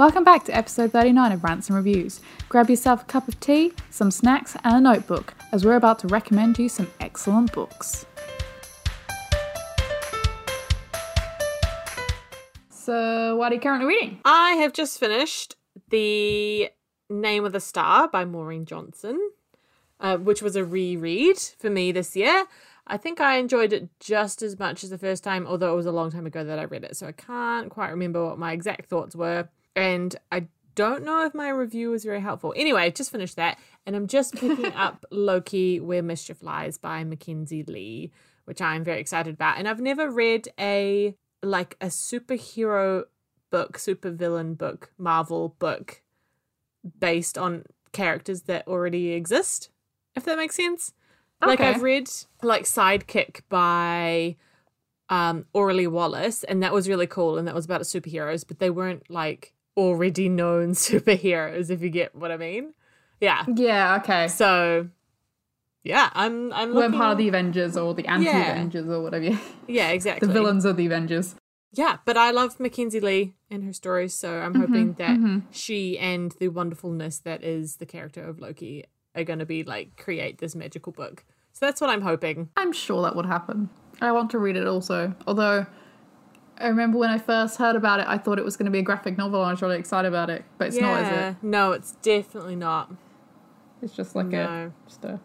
Welcome back to episode 39 of Rants and Reviews. Grab yourself a cup of tea, some snacks, and a notebook, as we're about to recommend you some excellent books. So, what are you currently reading? I have just finished The Name of the Star by Maureen Johnson, uh, which was a reread for me this year. I think I enjoyed it just as much as the first time, although it was a long time ago that I read it, so I can't quite remember what my exact thoughts were. And I don't know if my review was very helpful. Anyway, I just finished that, and I'm just picking up Loki Where Mischief Lies by Mackenzi Lee, which I'm very excited about. And I've never read a like a superhero book, supervillain book, Marvel book based on characters that already exist, if that makes sense. Okay. Like I've read like Sidekick by um Auralee Wallace and that was really cool and that was about superheroes, but they weren't like already known superheroes, if you get what I mean. Yeah. Yeah, okay. So yeah, I'm I'm We're looking... part of the Avengers or the anti Avengers or whatever. Yeah, exactly. the villains of the Avengers. Yeah, but I love Mackenzi Lee and her stories, so I'm mm-hmm, hoping that mm-hmm. she and the wonderfulness that is the character of Loki are going to be like create this magical book. So that's what I'm hoping. I'm sure that would happen. I want to read it also. Although, I remember when I first heard about it, I thought it was going to be a graphic novel and I was really excited about it. But it's not, is it? No, it's definitely not. It's just like No. a, just a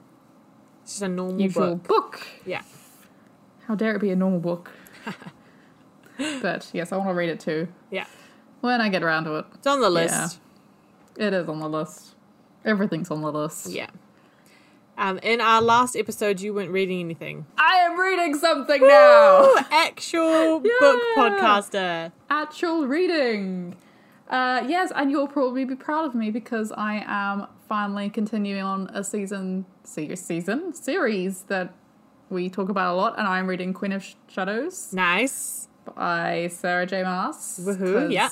It's just a normal usual book. book. Yeah. How dare it be a normal book? but yes, I want to read it too. Yeah. When I get around to it. It's on the list. It is on the list. Everything's on the list. Yeah. Um, in our last episode, you weren't reading anything. I am reading something now! Actual book podcaster. actual reading. Uh, yes, and you'll probably be proud of me because I am finally continuing on a season, se- season series that we talk about a lot, and I'm reading Queen of Sh- Shadows Nice. by Sarah J. Maas. Woohoo, yeah.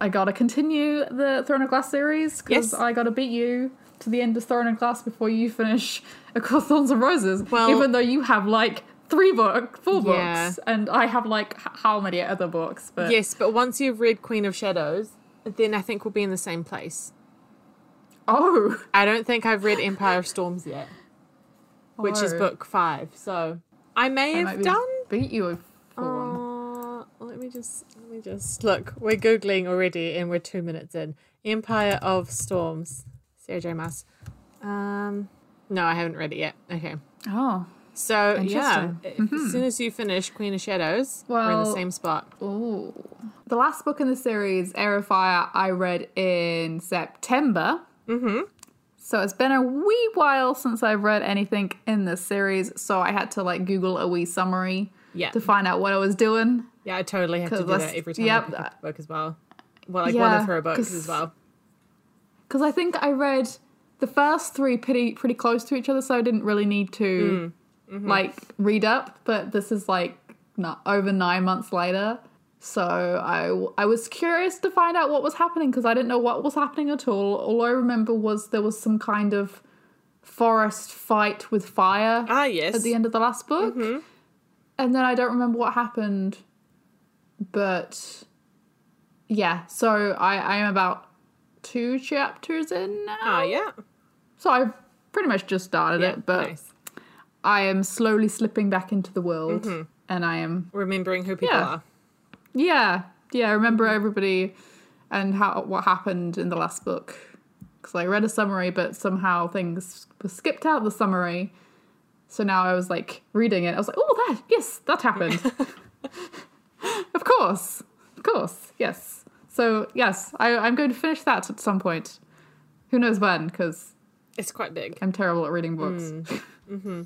I gotta continue the Throne of Glass series because Yes. I gotta beat you to the end of Throne and Glass before you finish A Court Thorns and Roses. Well- even though you have like three book, four Yeah. books, and I have like h- how many other books? But Yes, but once you've read Queen of Shadows, then I think we'll be in the same place. oh, I don't think I've read Empire of Storms yet, which is Oh. book five. So I may I have done. beat you for one. Uh, let me just let me just look. We're googling already, and we're two minutes in. Empire of Storms, Sarah J. Maas. Um, no, I haven't read it yet. Okay, Oh, so yeah, Interesting. as soon as you finish Queen of Shadows, we're in the same spot. Ooh. The last book in the series, Heir of Fire, I read in September. Mm-hmm. So it's been a wee while since I've read anything in this series, so I had to like Google a wee summary Yeah, to find out what I was doing. yeah, I totally have to do that every time yep, I pick up that- a book as well. Well, like one of her books as well. Because I think I read the first three pretty pretty close to each other, so I didn't really need to mm. mm-hmm. like read up. But this is like not over nine months later, so I I was curious to find out what was happening because I didn't know what was happening at all. All I remember was there was some kind of forest fight with fire Ah, yes. at the end of the last book, mm-hmm. and then I don't remember what happened. But yeah, so I I am about two chapters in now. Ah, yeah. So I've pretty much just started yeah. it, but nice. I am slowly slipping back into the world, and I am remembering who people Yeah. are. yeah yeah. I remember everybody and how what happened in the last book because I read a summary, but somehow things were skipped out of the summary. So now I was like reading it. I was like, oh, that yes, that happened. of course, of course, yes. So yes, I, I'm going to finish that at some point. Who knows when? Because It's quite big. I'm terrible at reading books. mm-hmm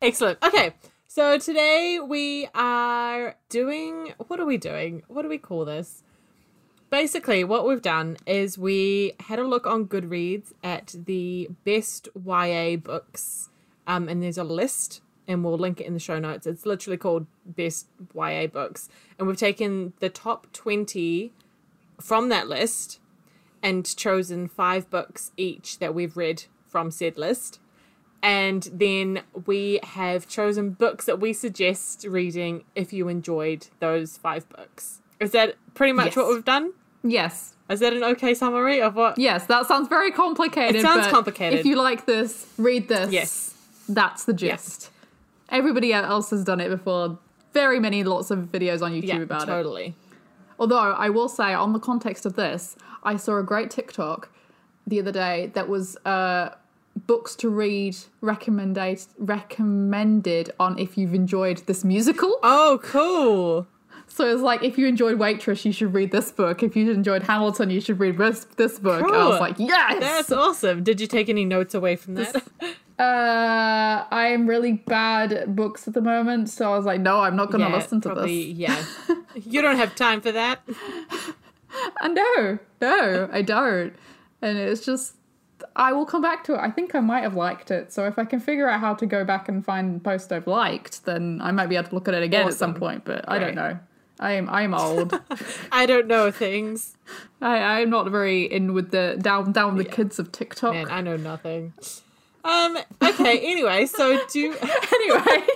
Excellent. Okay. So today we are doing what are we doing? What do we call this? Basically, what we've done is we had a look on Goodreads at the best YA books. Um, and there's a list, and we'll link it in the show notes. It's literally called Best YA Books. And we've taken the top 20 from that list and chosen five books each that we've read from said list And then we have chosen books that we suggest reading if you enjoyed those five books. Is that pretty much Yes. what we've done? Yes. Is that an okay summary of what? Yes, that sounds very complicated. It sounds but complicated. If you like this, read this. Yes. That's the gist. Everybody else has done it before. Very many lots of videos on YouTube Yeah, about it. totally. Although I will say, on the context of this, I saw a great TikTok the other day that was uh, books to read recommended recommended on if you've enjoyed this musical. Oh, cool. So it's like if you enjoyed Waitress, you should read this book. If you enjoyed Hamilton, you should read this this book. I was like, yes. That's awesome. Did you take any notes away from that? Uh, I am really bad at books at the moment, so I was like, no, I'm not going to Yeah, listen to probably, this. Yeah. you don't have time for that. Uh, no, no, I don't. And it's just, I will come back to it. I think I might have liked it. So if I can figure out how to go back and find the post I've liked, then I might be able to look at it again at some point. But I don't know. I am I am old. I don't know things. I I'm not very in with the down down the kids of TikTok. Man, I know nothing. Um, okay, anyway, so do anyway,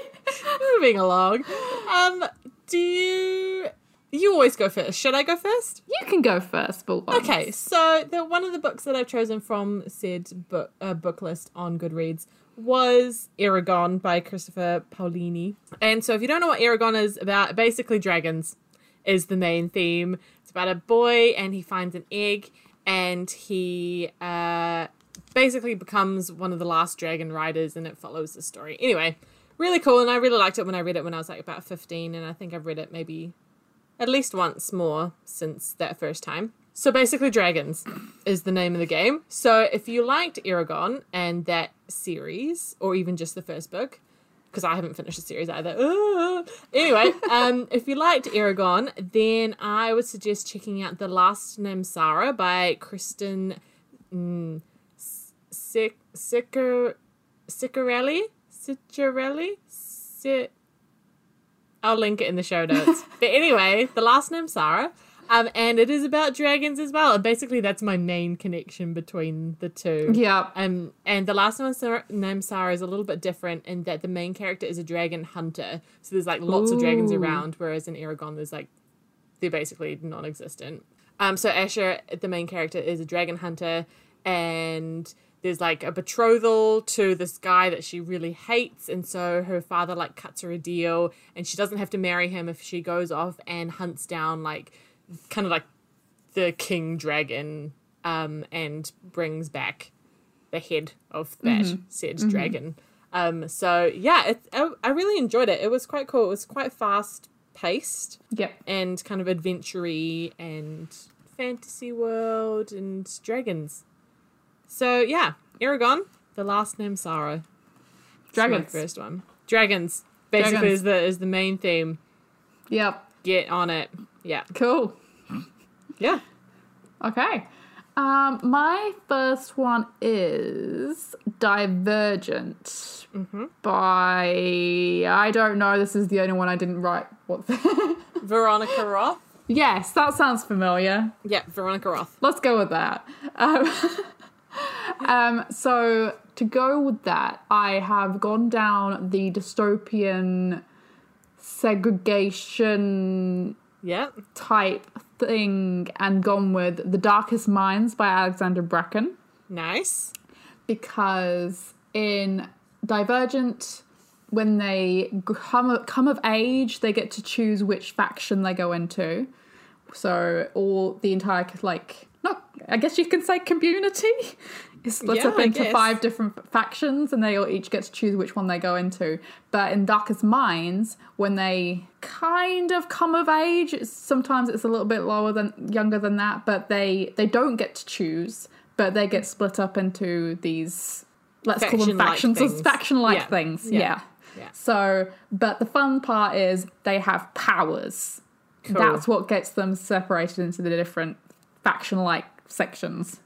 moving along. Um, do you you always go first. Should I go first? you can go first, but. Okay, so the one of the books that I've chosen from said book uh, book list on Goodreads was Eragon by Christopher Paolini. And so if you don't know what Eragon is about, basically dragons is the main theme. It's about a boy and he finds an egg and he uh basically becomes one of the last dragon riders and it follows the story. Anyway, really cool and I really liked it when I read it when I was like about 15 and I think I've read it maybe at least once more since that first time. So basically, Dragons is the name of the game. So if you liked Eragon and that series, or even just the first book, because I haven't finished the series either. Ah. Anyway, um, if you liked Eragon, then I would suggest checking out The Last Namsara by Kristen mm, Sic- Ciccarelli? Ciccarelli? Si- I'll link it in the show notes. but anyway, the last Namsara. Um, and it is about dragons as well. And basically, that's my main connection between the two. Yeah. Um, and the last one, Sarah, name Sarah, is a little bit different in that the main character is a dragon hunter. So there's like lots of dragons around, whereas in Eragon, there's like they're basically non-existent. Um, so Asha, the main character, is a dragon hunter, and there's like a betrothal to this guy that she really hates, and so her father like cuts her a deal, and she doesn't have to marry him if she goes off and hunts down like kind of like the king dragon, um, and brings back the head of that said dragon. Um, so yeah, it, I, I really enjoyed it. It was quite cool. It was quite fast paced Yep. and kind of adventure and fantasy world and dragons. So yeah, Eragon, the last name my Dragons. first one. Dragons. Basically Dragons. is the is the main theme. Yep. Get on it. Yeah. Cool. Yeah. Okay. Um, my first one is Divergent Mm-hmm. by I don't know. This is the only one I didn't write. What? Veronica Roth. yes, that sounds familiar. Yeah, Veronica Roth. Let's go with that. Um, um, so to go with that, I have gone down the dystopian segregation Yeah. type thing and gone with The Darkest Minds by Alexandra Bracken Nice. because in Divergent, when they come come of age, they get to choose which faction they go into. So all the entire like not I guess you can say community is split Yeah, up into five different factions, and they all each get to choose which one they go into. But in Darkest Minds, when they kind of come of age, it's, sometimes it's a little bit lower than younger than that, but they they don't get to choose, but they get split up into these let's call them Faction-like factions things. faction like Yeah. things. Yeah. yeah. Yeah. So, but the fun part is they have powers. Cool. That's what gets them separated into the different faction like sections.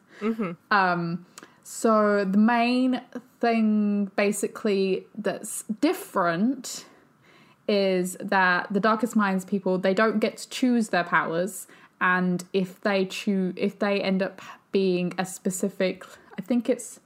Um, so, the main thing basically that's different is that the Darkest Minds people they don't get to choose their powers, and if they choose, if they end up being a specific, I think it's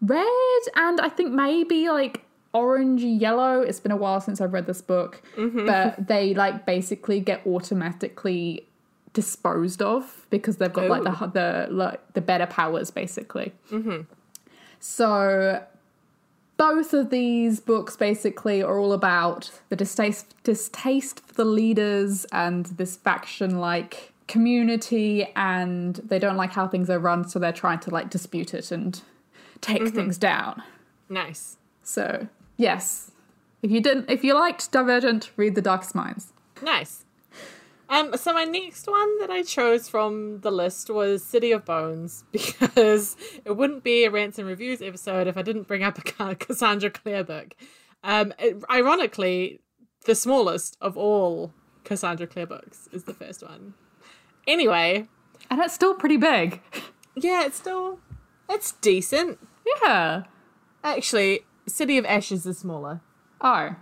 red and I think maybe like orange yellow. It's been a while since I've read this book, mm-hmm. but they like basically get automatically disposed of because they've got like the oh. the like the better powers basically. Mm-hmm. So both of these books basically are all about the distaste distaste for the leaders and this faction like community and they don't like how things are run so they're trying to like dispute it and take mm-hmm. things down. Nice. So, yes. If you didn't if you liked Divergent, read The Darkest Minds. Nice. Um, so my next one that I chose from the list was City of Bones because it wouldn't be a rants and reviews episode if I didn't bring up a Cassandra Clare book. Um, it- ironically, the smallest of all Cassandra Clare books is the first one. Anyway, And it's still pretty big. yeah, it's still it's decent. yeah. Actually, City of Ashes is smaller, Oh.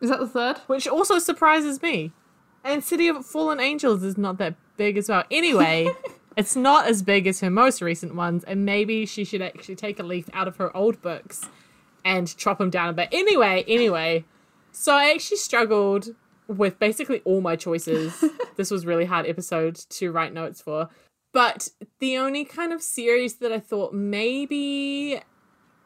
Is that the third? which also surprises me. And City of Fallen Angels is not that big as well. Anyway, it's not as big as her most recent ones, and maybe she should actually take a leaf out of her old books and chop them down a bit. Anyway, anyway, so I actually struggled with basically all my choices. this was really hard episode to write notes for. But the only kind of series that I thought maybe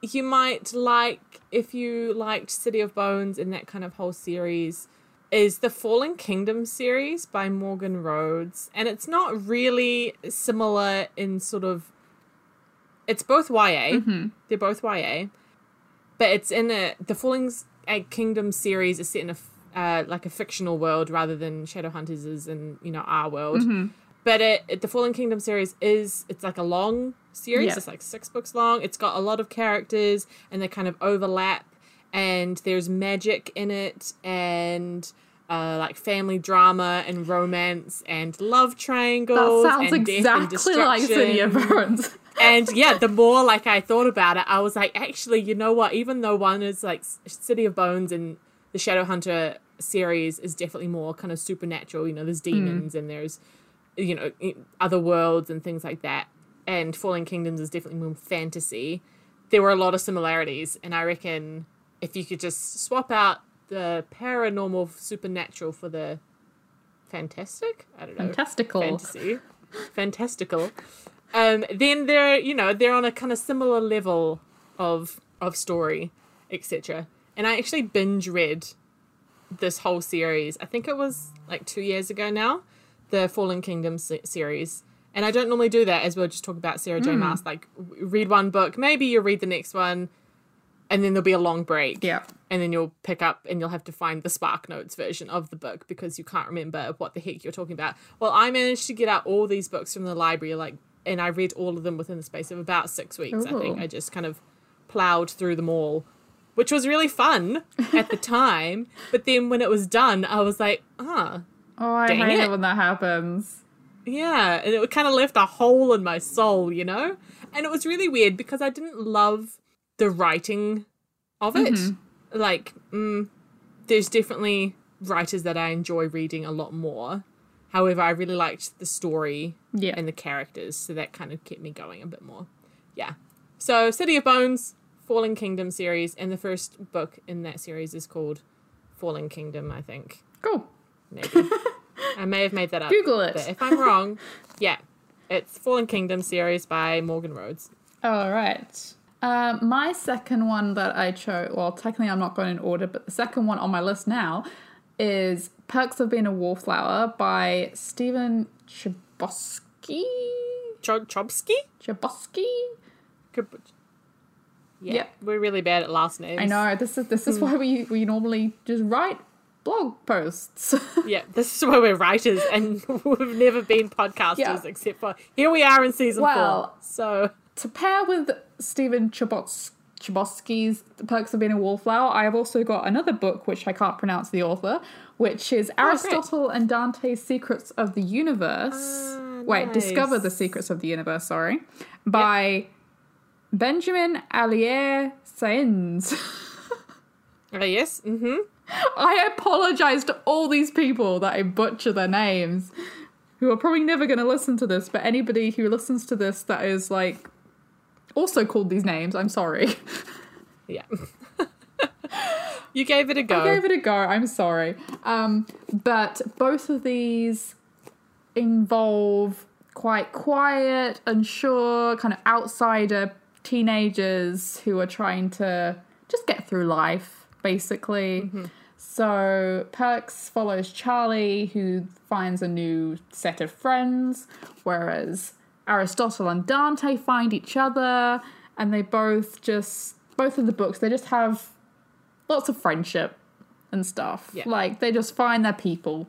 you might like if you liked City of Bones and that kind of whole series is the Fallen Kingdom series by Morgan Rhodes. And it's not really similar in sort of it's both YA. They're both YA. But it's in a the Fallen Kingdom series is set in a uh, like a fictional world rather than Shadowhunters is in, you know, our world. But it, it the Fallen Kingdom series is it's like a long series. Yeah. It's like six books long. It's got a lot of characters and they kind of overlap and there's magic in it and uh, like family drama and romance and love triangles. That sounds and death and exactly like City of. Bones. and yeah, the more like I thought about it, I was like, actually, you know what? Even though one is like City of Bones and the Shadowhunter series is definitely more kind of supernatural. You know, there's demons and there's you know other worlds and things like that. And Fallen Kingdoms is definitely more fantasy. There were a lot of similarities, and I reckon if you could just swap out the paranormal supernatural for the fantastic, I don't know, Fantastical. fantasy, fantastical. Um, then they're you know they're on a kind of similar level of of story, etc. And I actually binge read this whole series. I think it was like two years ago now, the Fallen Kingdom se- series. And I don't normally do that, as we'll just talk about Sarah J. Maas. Like, read one book, maybe you read the next one, and then there'll be a long break Yeah. and then you'll pick up and you'll have to find the Spark Notes version of the book because you can't remember what the heck you're talking about. Well, I managed to get out all these books from the library, like, and I read all of them within the space of about six weeks. I think I just kind of plowed through them all, which was really fun at the time. But then when it was done, I was like, ah, Oh, I hate it. it when that happens. yeah, and it kind of left a hole in my soul, you know? And it was really weird because I didn't love the writing of it. Like, mm, there's definitely writers that I enjoy reading a lot more. However, I really liked the story Yeah. and the characters, so that kind of kept me going a bit more. Yeah. So, City of Bones, Fallen Kingdom series, and the first book in that series is called Fallen Kingdom, I think. Cool. Maybe. I may have made that up. Google it. But if I'm wrong, yeah. It's Fallen Kingdom series by Morgan Rhodes. All right. Um, my second one that I chose, well, technically I'm not going in order, but the second one on my list now is Perks of Being a Wallflower by Stephen Chbosky. Ch- Chomsky? Chbosky? Yeah, Yep. we're really bad at last names. I know this is this is why we we normally just write blog posts. Yeah, this is why we're writers and we've never been podcasters Yeah. except for here we are in season Well- four. So to pair with Stephen Chbos- Chbosky's The Perks of Being a Wallflower, I have also got another book which I can't pronounce the author, which is Aristotle and Dante's Secrets of the Universe. Ah, Wait, Discover the. Secrets of the Universe, sorry. By Benjamin Alire Sainz. uh, yes, mm-hmm. I apologize to all these people that I butcher their names, who are probably never going to listen to this, but anybody who listens to this that is like also called these names. I'm sorry. Yeah. you gave it a go. I gave it a go. I'm sorry. Um, but both of these involve quite quiet, unsure, kind of outsider teenagers who are trying to just get through life, basically. So Perks follows Charlie, who finds a new set of friends, whereas Aristotle and Dante find each other, and they both just both of the books they just have lots of friendship and stuff. Yeah. Like they just find their people,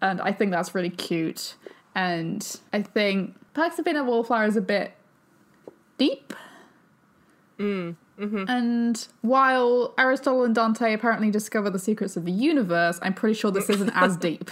and I think that's really cute. And I think Perks of Being a Wallflower is a bit deep. Mm, mm-hmm. And while Aristotle and Dante apparently discover the secrets of the universe, I'm pretty sure this isn't as deep.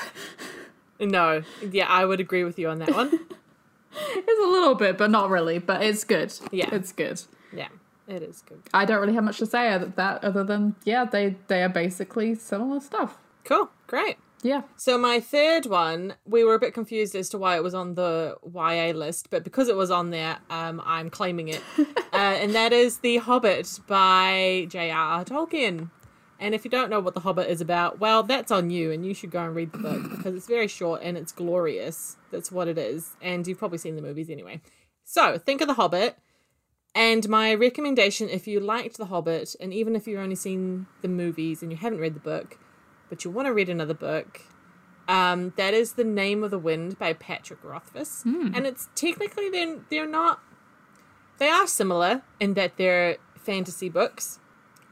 No. Yeah, I would agree with you on that one. It's a little bit, but not really. But it's good. Yeah. it's good. yeah, it is good. I don't really have much to say other that other than yeah, they they are basically similar stuff. Cool. Great. Yeah. So my third one, we were a bit confused as to why it was on the YA list, but because it was on there, um, I'm claiming it, uh, and that is The Hobbit by J.R.R. Tolkien. And if you don't know what The Hobbit is about, well, that's on you, and you should go and read the book because it's very short and it's glorious. That's what it is, and you've probably seen the movies anyway. So think of The Hobbit, and my recommendation, if you liked The Hobbit, and even if you've only seen the movies and you haven't read the book, but you want to read another book, um, that is The Name of the Wind by Patrick Rothfuss. And it's technically they're they're not they are similar in that they're fantasy books.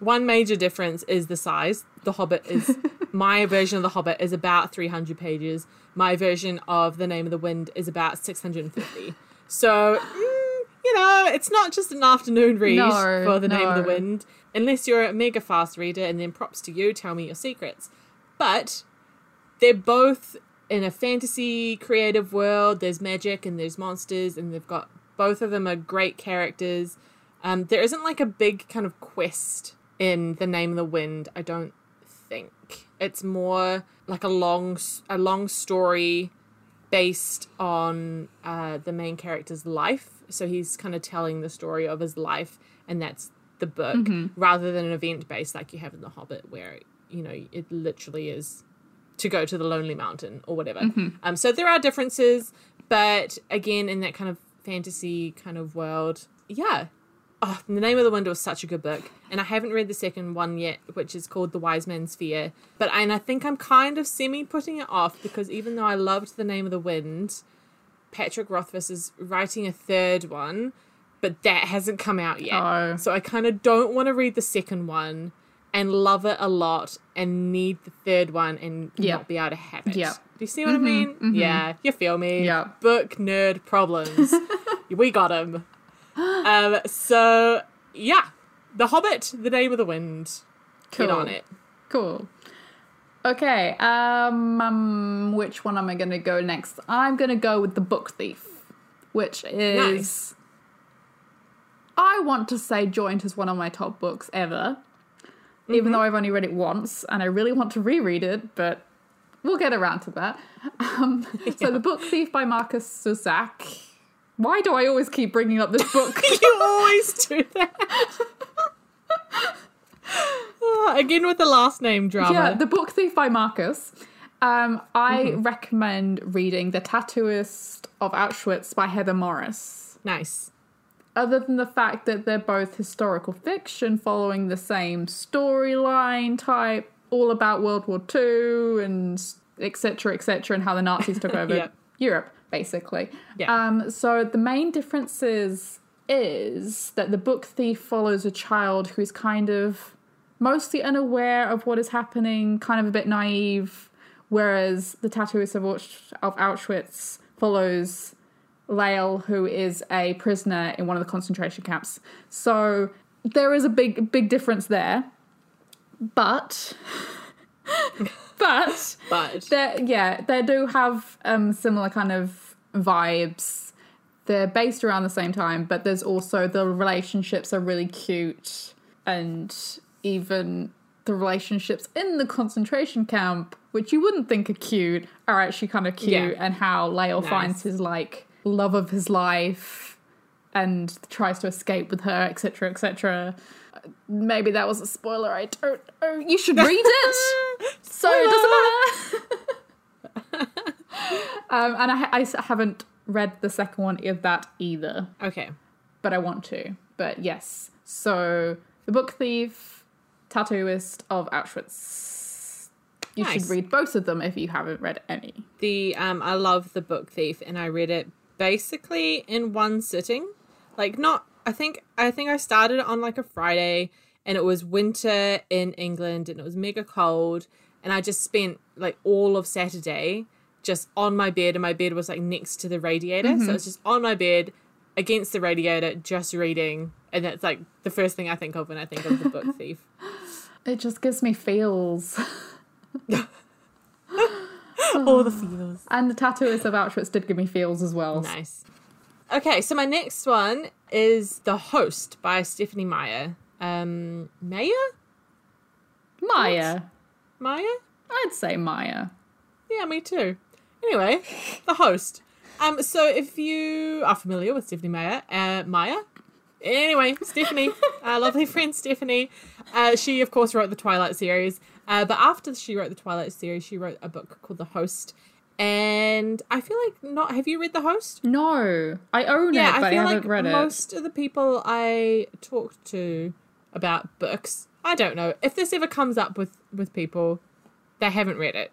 One major difference is the size. The Hobbit is my version of The Hobbit is about 300 pages. My version of The Name of the Wind is about 650. So, mm, you know, it's not just an afternoon read No, for The Name of the. Wind, unless you're a mega fast reader, and then props to you, tell me your secrets. But they're both in a fantasy creative world. There's magic and there's monsters, and they've got both of them are great characters. Um, there isn't like a big kind of quest in the Name of the Wind. I don't think it's more like a long a long story based on uh, the main character's life. So he's kind of telling the story of his life, and that's the book, rather than an event based like you have in The Hobbit, where you know it literally is to go to the Lonely Mountain or whatever. Um, so there are differences, but again, in that kind of fantasy kind of world, yeah. Oh, the name of the wind was such a good book, and I haven't read the second one yet, which is called The Wise Man's Fear. But and I think I'm kind of semi putting it off because even though I loved the name of the wind, Patrick Rothfuss is writing a third one, but that hasn't come out yet. Oh. So I kind of don't want to read the second one and love it a lot and need the third one and Yeah. not be able to have it. Yeah. Do you see what I mm-hmm. mean? Mm-hmm. Yeah, you feel me. Yeah. Book nerd problems. we got them. Um, so yeah, The Hobbit, The Name of the Wind. Get on it. Cool. Okay. Um, um, which one am I going to go next? I'm going to go with the Book Thief, which is. Nice. I want to say joint is one of my top books ever, Mm-hmm. even though I've only read it once and I really want to reread it, but we'll get around to that. Um, So, The Book Thief by Markus Zusak. Why do I always keep bringing up this book? you always do that. Ah, again with the last name drama. Yeah, The Book Thief by Markus. Um, I recommend reading The Tattooist of Auschwitz by Heather Morris. nice. Other than the fact that they're both historical fiction following the same storyline type, all about World War II and etc. etc. and how the Nazis took over Yep. Europe, basically. Yeah. Um, so the main differences is that the book thief follows a child who's kind of mostly unaware of what is happening, kind of a bit naive, whereas the tattooist of, of Auschwitz follows Lale, who is a prisoner in one of the concentration camps. So there is a big, big difference there. But, but But they yeah, they do have um, similar kind of vibes. They're based around the same time, but there's also the relationships are really cute, and even the relationships in the concentration camp, which you wouldn't think are cute, are actually kind of cute. Yeah. And how Lale Nice. finds his like love of his life, and tries to escape with her, etc., etc. Maybe that was a spoiler. I don't know. You should read it. so it doesn't matter. um, and I, I haven't read the second one of that either, Okay. but I want to. But yes, so the book thief, tattooist of Auschwitz. You Nice. should read both of them if you haven't read any. The um I love the book thief and I read it basically in one sitting. Like not I think I think I started on like a Friday and it was winter in England and it was mega cold and I just spent like all of Saturday just on my bed and my bed was like next to the radiator. So mm-hmm. it's just on my bed against the radiator just reading and that's like the first thing I think of when I think of the book thief. It just gives me feels. all the feels. And the tattooist of Auschwitz did give me feels as well. Nice. Okay, so my next one is The Host by Stephenie Meyer. Um, Meyer? Maya. Maya? I'd say Maya. Yeah, me too. Anyway, The Host. Um, so if you are familiar with Stephenie Meyer, uh, Maya. Anyway, Stephanie, our lovely friend Stephanie, uh, she of course wrote the Twilight series. Uh, but after she wrote the Twilight series, she wrote a book called The Host. And I feel like not. Have you read The Host? No, I own yeah, it, but I I, feel haven't like read it. most of the people I talk to about books, I don't know if this ever comes up with with people, they haven't read it.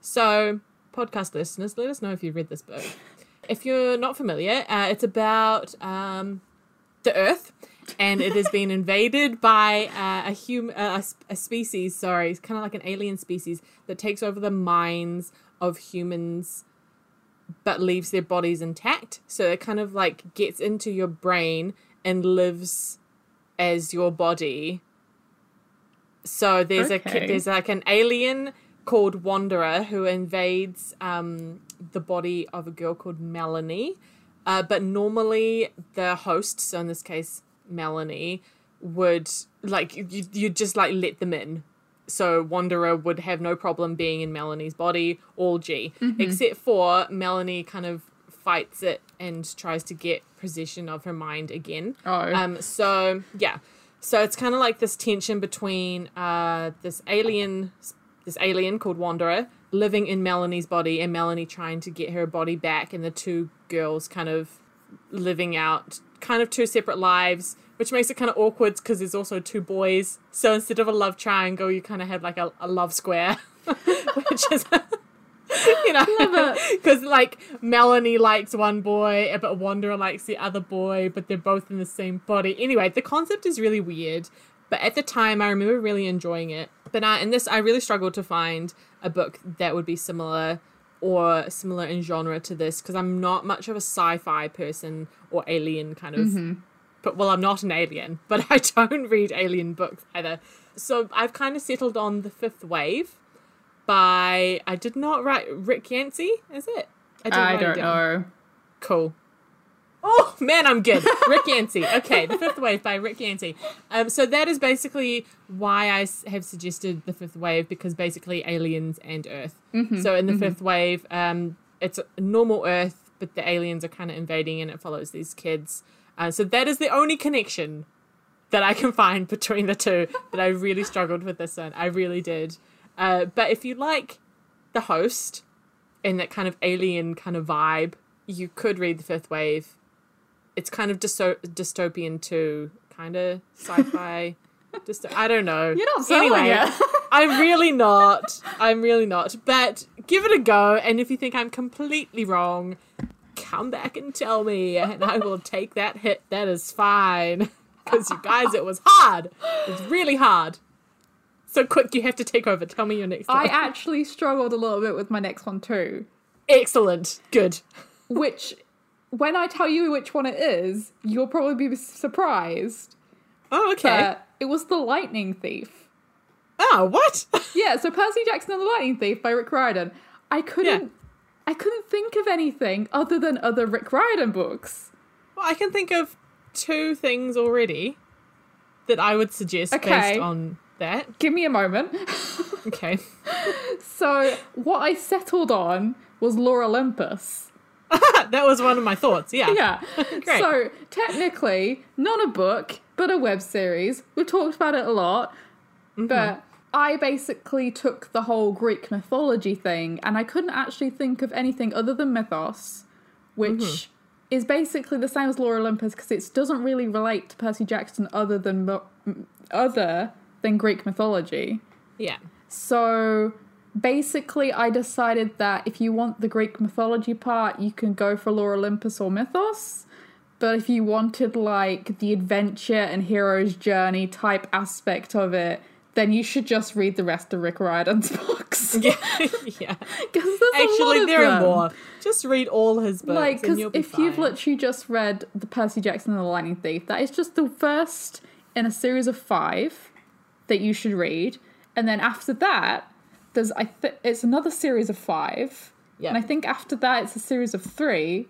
So, podcast listeners, let us know if you've read this book. If you're not familiar, uh, it's about um, the Earth, and it has been invaded by uh, a human uh, a, a species. Sorry, it's kind of like an alien species that takes over the minds of humans but leaves their bodies intact. So it kind of like gets into your brain and lives as your body. So there's Okay. a there's like an alien called Wanderer who invades um, the body of a girl called Melanie. Uh, but normally the host, so in this case Melanie, would like you you just like let them in. So Wanderer would have no problem being in Melanie's body, all G, except for Melanie kind of fights it and tries to get possession of her mind again. Oh. Um. So yeah. So it's kind of like this tension between uh this alien this alien called Wanderer living in Melanie's body and Melanie trying to get her body back and the two girls kind of living out kind of two separate lives which makes it kind of awkward because there's also two boys. So instead of a love triangle you kind of have like a, a love square. Which is you know because like melanie likes one boy but wanderer likes the other boy but they're both in the same body. Anyway the concept is really weird but at the time i remember really enjoying it. But uh, in this i really struggled to find a book that would be similar or similar in genre to this because i'm not much of a sci-fi person or alien kind of but well i'm not an alien but i don't read alien books either so i've kind of settled on the fifth wave by i did not write rick yancey is it I write don't down. know. Cool. Oh man, I'm good. Rick Yancey. Okay, the Fifth Wave by Rick Yancey. Um, so that is basically why I have suggested the Fifth Wave because basically aliens and Earth. So in the Fifth Wave, um, it's a normal Earth, but the aliens are kind of invading, and it follows these kids. Uh, so that is the only connection that I can find between the two. But I really struggled with this one. I really did. Uh, but if you like the host and that kind of alien kind of vibe, you could read the Fifth Wave. It's kind of dysto- dystopian too, kind of sci-fi. Just I don't know. You're not selling anyway, it. I'm really not. I'm really not. But give it a go, and if you think I'm completely wrong, come back and tell me, and I will take that hit. That is fine. Because you guys, it was hard. It's really hard. So quick, you have to take over. Tell me your next one. I actually struggled a little bit with my next one too. Excellent. Good. Which, when I tell you which one it is, you'll probably be surprised. Oh, okay. But it was The Lightning Thief. oh, what? Yeah, so Percy Jackson and the Lightning Thief by Rick Riordan. I couldn't Yeah. I couldn't think of anything other than other Rick Riordan books. well, I can think of two things already that I would suggest Okay. based on that. Give me a moment. Okay. so what I settled on was Lore Olympus. that was one of my thoughts. Yeah. Yeah. Great. So technically, not a book, but a web series. We've talked about it a lot. Mm-hmm. But I basically took the whole Greek mythology thing and I couldn't actually think of anything other than mythos, which Mm-hmm. is basically the same as Lore Olympus because it doesn't really relate to Percy Jackson other than other than Greek mythology. Yeah. So basically, I decided that if you want the Greek mythology part, you can go for Lore Olympus or Mythos. But if you wanted like the adventure and hero's journey type aspect of it, then you should just read the rest of Rick Riordan's books. Yeah. yeah. Because a lot Actually, there are more. Just read all his books. Like, because be if you've literally just read the Percy Jackson and the Lightning Thief, that is just the first in a series of five that you should read, and then after that, there's I th- it's another series of five, Yeah. and I think after that it's a series of three,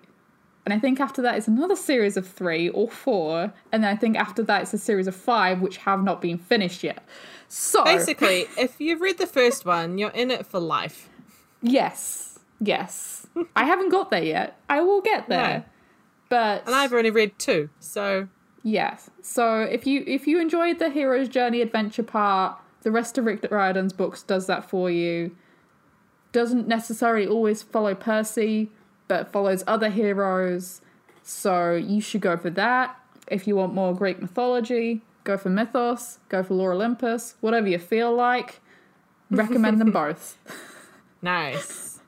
and I think after that it's another series of three or four, and then I think after that it's a series of five which have not been finished yet. So Basically, if you've read the first one, you're in it for life. yes, yes, I haven't got there yet. I will get there, No. but And I've only read two, so Yes. So if you if you enjoyed the hero's journey adventure part, the rest of Rick Riordan's books does that for you. Doesn't necessarily always follow Percy, but follows other heroes. So you should go for that. If you want more Greek mythology, go for Mythos, go for Lore Olympus, whatever you feel like. Recommend them both. nice.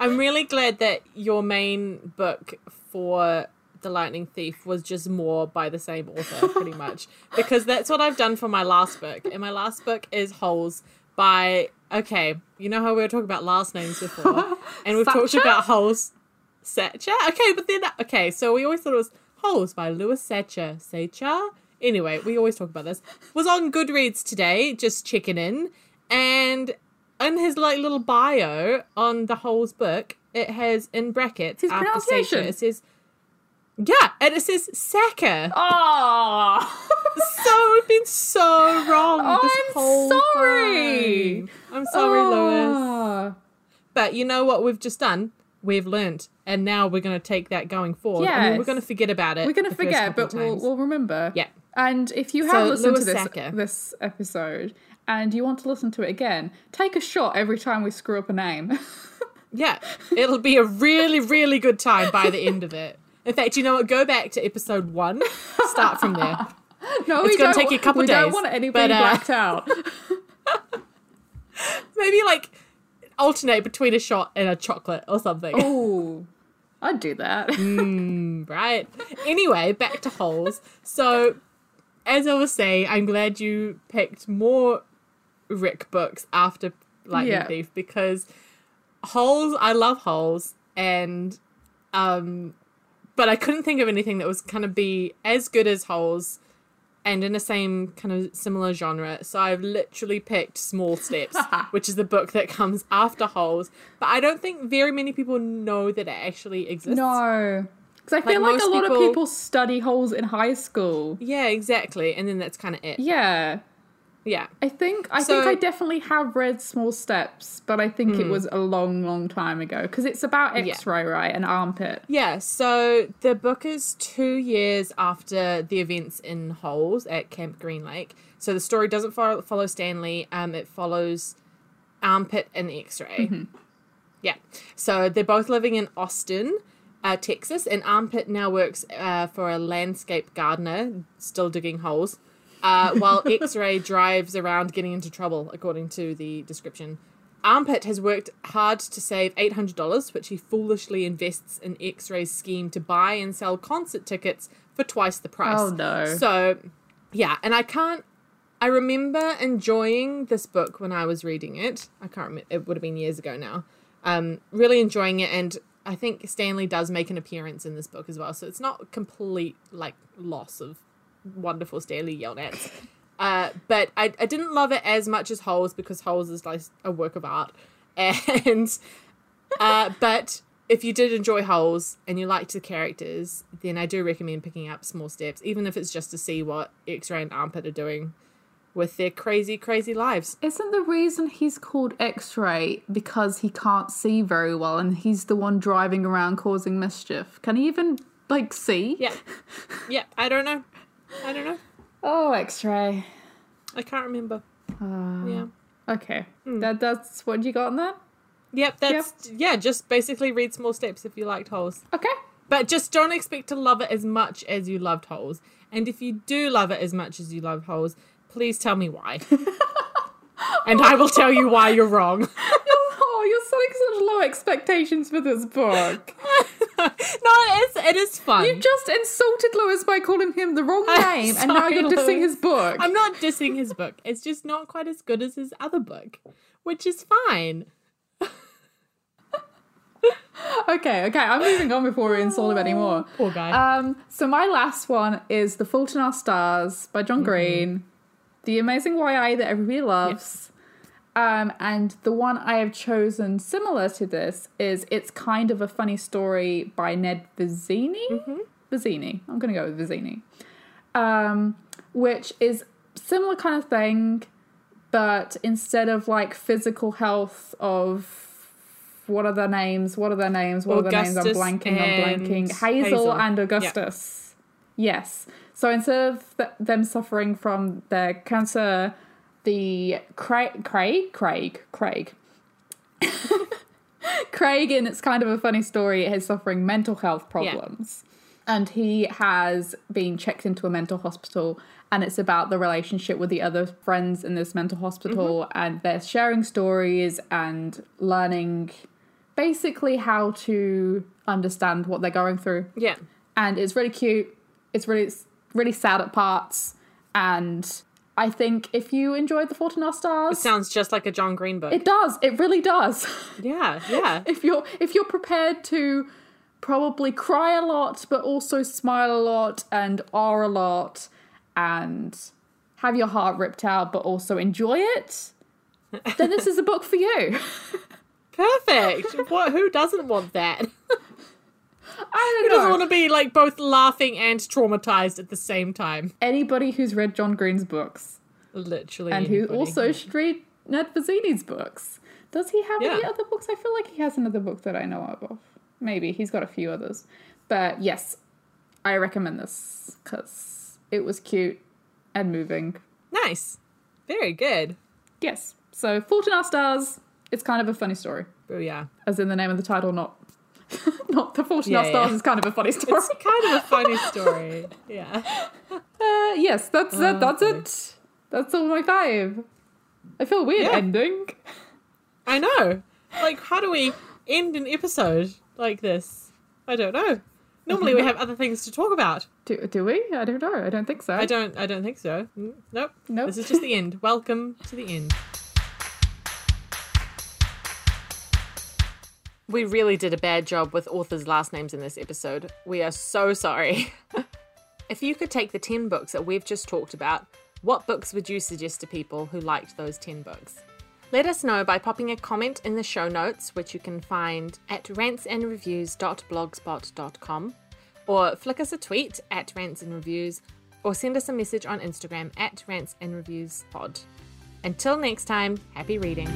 I'm really glad that your main book for The Lightning Thief was just more by the same author, pretty much. Because that's what I've done for my last book. And my last book is Holes by, okay, you know how we were talking about last names before? And we've talked about Holes. Satcher? Okay, but then, okay, so we always thought it was oh, Holes by Louis Sachar. Satcher? Anyway, we always talk about this. Was on Goodreads today, just checking in. And in his like little bio on the Holes book, it has in brackets His after pronunciation. Satcher, it says, yeah, and it says Sacker. Oh, So we've been so wrong Oh, this I'm sorry. time. I'm sorry, Louis. Oh. But you know what we've just done? We've learnt, and now we're going to take that going forward. I mean, we're going to forget about it. We're gonna forget, but we'll, we'll remember. Yeah. And if you So, have listened Louis to this this episode and you want to listen to it again, take a shot every time we screw up a name. Yeah, it'll be a really, really good time by the end of it. In fact, you know what? Go back to episode one. Start from there. no, It's we gonna take you a couple we don't want anybody but, uh, blacked out. Maybe like alternate between a shot and a chocolate or something. oh, I'd do that. Mm. right? Anyway, back to holes. So, as I was saying, I'm glad you picked more Rick books after Lightning Yeah. Thief because holes. I love holes, and um, but I couldn't think of anything that was kind of be as good as holes. And in the same kind of similar genre, so I've literally picked Small Steps, which is the book that comes after Holes. But I don't think very many people know that it actually exists. no, because I feel like, a lot of people- people study holes in high school. Yeah, exactly. And then that's kind of it. Yeah, Yeah. I think I So- think I definitely have read Small Steps, but I think Hmm. it was a long, long time ago because it's about X-ray, right, and armpit. Yeah, so the book is two years after the events in Holes at Camp Green Lake. So the story doesn't follow, follow Stanley, um, it follows Armpit and X ray. Yeah. So they're both living in Austin, uh, Texas, and Armpit now works uh, for a landscape gardener, still digging holes, uh, while X ray drives around getting into trouble, according to the description. Armpit has worked hard to save $800, which he foolishly invests in X ray's scheme to buy and sell concert tickets for twice the price. Oh, no. So, yeah, and I can't. I remember enjoying this book when I was reading it. I can't remember, it would have been years ago now. Um, really enjoying it, and I think Stanley does make an appearance in this book as well, so it's not complete, like, loss of wonderful Stanley Yelnats. Uh, but I, I didn't love it as much as Holes because Holes is like a work of art. And uh, but if you did enjoy Holes and you liked the characters, then I do recommend picking up Small Steps, even if it's just to see what X-Ray and Armpit are doing with their crazy, crazy lives. Isn't the reason he's called X Ray because he can't see very well and he's the one driving around causing mischief? Can he even, like, see? Yeah. yeah, I don't know. I don't know. Oh, X Ray. I can't remember. Uh, Yeah. Okay. That, that's what you got on that? Yep, that's yeah, just basically read small steps if you liked holes. Okay. But just don't expect to love it as much as you loved holes. And if you do love it as much as you love holes, please tell me why. and I will tell you why you're wrong. you're setting such low expectations for this book. no, it is it is fun. You just insulted Louis by calling him the wrong I'm name, and now you're dissing his book. I'm not dissing his book. It's just not quite as good as his other book, which is fine. Okay, okay, I'm moving on before we insult him anymore. Poor guy. Um, so my last one is The Fault in Our Stars by Mm-hmm. John Green, the amazing YA that everybody loves. Um, and the one I have chosen similar to this is It's Kind of a Funny Story by Ned Vizzini. Mm-hmm. Vizzini. I'm going to go with Vizzini. Um, which is similar kind of thing, but instead of like physical health of what are their names? What are their names? What are their names? I'm blanking. I'm blanking. Hazel, Hazel. and Augustus. Yes. So instead of th- them suffering from their cancer, the Craig, Craig, Craig, Craig, Craig, and it's kind of a funny story, is suffering mental health problems. And he has been checked into a mental hospital, and it's about the relationship with the other friends in this mental hospital, mm-hmm. and they're sharing stories and learning basically how to understand what they're going through yeah. and it's really cute. It's really it's really sad at parts, and I think if you enjoyed The Fault in Our Stars, Sounds just like a John Green book. it does. It really does. yeah, yeah. if you're if you're prepared to probably cry a lot, but also smile a lot and are a lot, and have your heart ripped out, but also enjoy it, then this is a book for you. Perfect. what who doesn't want that? I Who don't doesn't want to be like both laughing and traumatized at the same time? Anybody who's read John Green's books. Literally. and who anybody. also read Ned Vizzini's books. Does he have any other books? I feel like he has another book that I know of. Maybe he's got a few others, but yes, I recommend this because it was cute and moving. Nice. Very good. Yes, so Fault in Our Stars. It's kind of a funny story, Oh yeah. as in the name of the title, not not the in Yeah, Stars yeah. is kind of a funny story. It's kind of a funny story. Yeah. Uh, yes, that's Oh, it. That's it. That's all my five. I feel weird Yeah. ending. I know. Like, how do we end an episode like this? I don't know. Normally we have other things to talk about. Do, do we? I don't know. I don't think so. I don't. I don't think so. Mm, Nope. Nope. This is just the end. Welcome to the end. We really did a bad job with authors' last names in this episode. We are so sorry. if you could take the 10 books that we've just talked about, what books would you suggest to people who liked those 10 books? Let us know by popping a comment in the show notes, which you can find at rantsandreviews.blogspot.com, or flick us a tweet at rantsandreviews, or send us a message on Instagram at rantsandreviewspod. Until next time, happy reading.